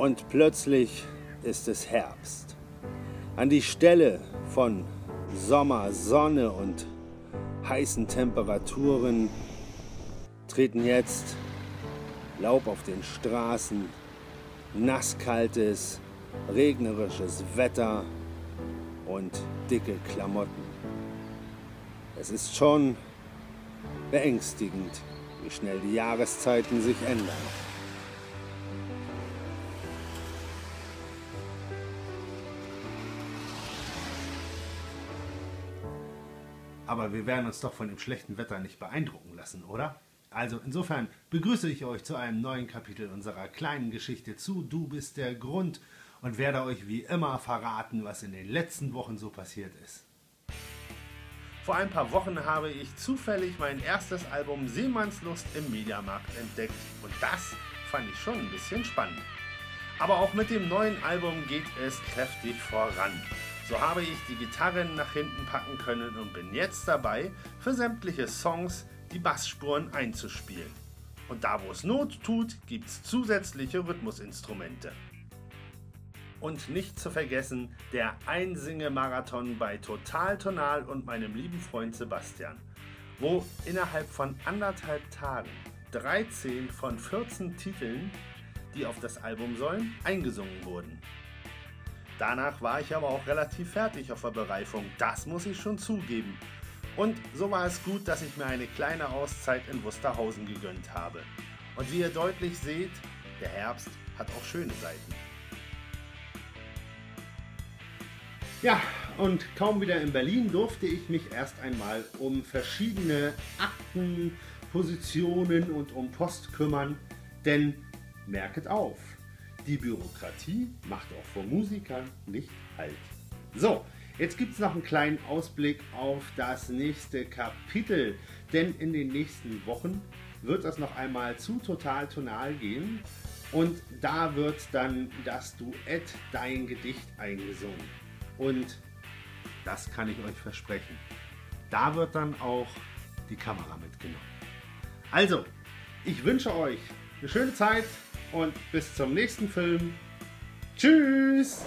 Und plötzlich ist es Herbst. An die Stelle von Sommer, Sonne und heißen Temperaturen treten jetzt Laub auf den Straßen, nasskaltes, regnerisches Wetter und dicke Klamotten. Es ist schon beängstigend, wie schnell die Jahreszeiten sich ändern. Aber wir werden uns doch von dem schlechten Wetter nicht beeindrucken lassen, oder? Also insofern begrüße ich euch zu einem neuen Kapitel unserer kleinen Geschichte zu Du bist der Grund und werde euch wie immer verraten, was in den letzten Wochen so passiert ist. Vor ein paar Wochen habe ich zufällig mein erstes Album Seemannslust im Mediamarkt entdeckt und das fand ich schon ein bisschen spannend. Aber auch mit dem neuen Album geht es kräftig voran. So habe ich die Gitarren nach hinten packen können und bin jetzt dabei, für sämtliche Songs die Bassspuren einzuspielen. Und da wo es Not tut, gibt es zusätzliche Rhythmusinstrumente. Und nicht zu vergessen der Einsinge-Marathon bei Total Tonal und meinem lieben Freund Sebastian, wo innerhalb von anderthalb Tagen 13 von 14 Titeln, die auf das Album sollen, eingesungen wurden. Danach war ich aber auch relativ fertig auf der Bereifung, das muss ich schon zugeben. Und so war es gut, dass ich mir eine kleine Auszeit in Wusterhausen gegönnt habe. Und wie ihr deutlich seht, der Herbst hat auch schöne Seiten. Ja, und kaum wieder in Berlin durfte ich mich erst einmal um verschiedene Akten, Positionen und um Post kümmern, denn merket auf, die Bürokratie macht auch vor Musikern nicht halt. So, jetzt gibt es noch einen kleinen Ausblick auf das nächste Kapitel, denn in den nächsten Wochen wird es noch einmal zu Total Tonal gehen und da wird dann das Duett Dein Gedicht eingesungen. Und das kann ich euch versprechen. Da wird dann auch die Kamera mitgenommen. Also, ich wünsche euch eine schöne Zeit und bis zum nächsten Film. Tschüss!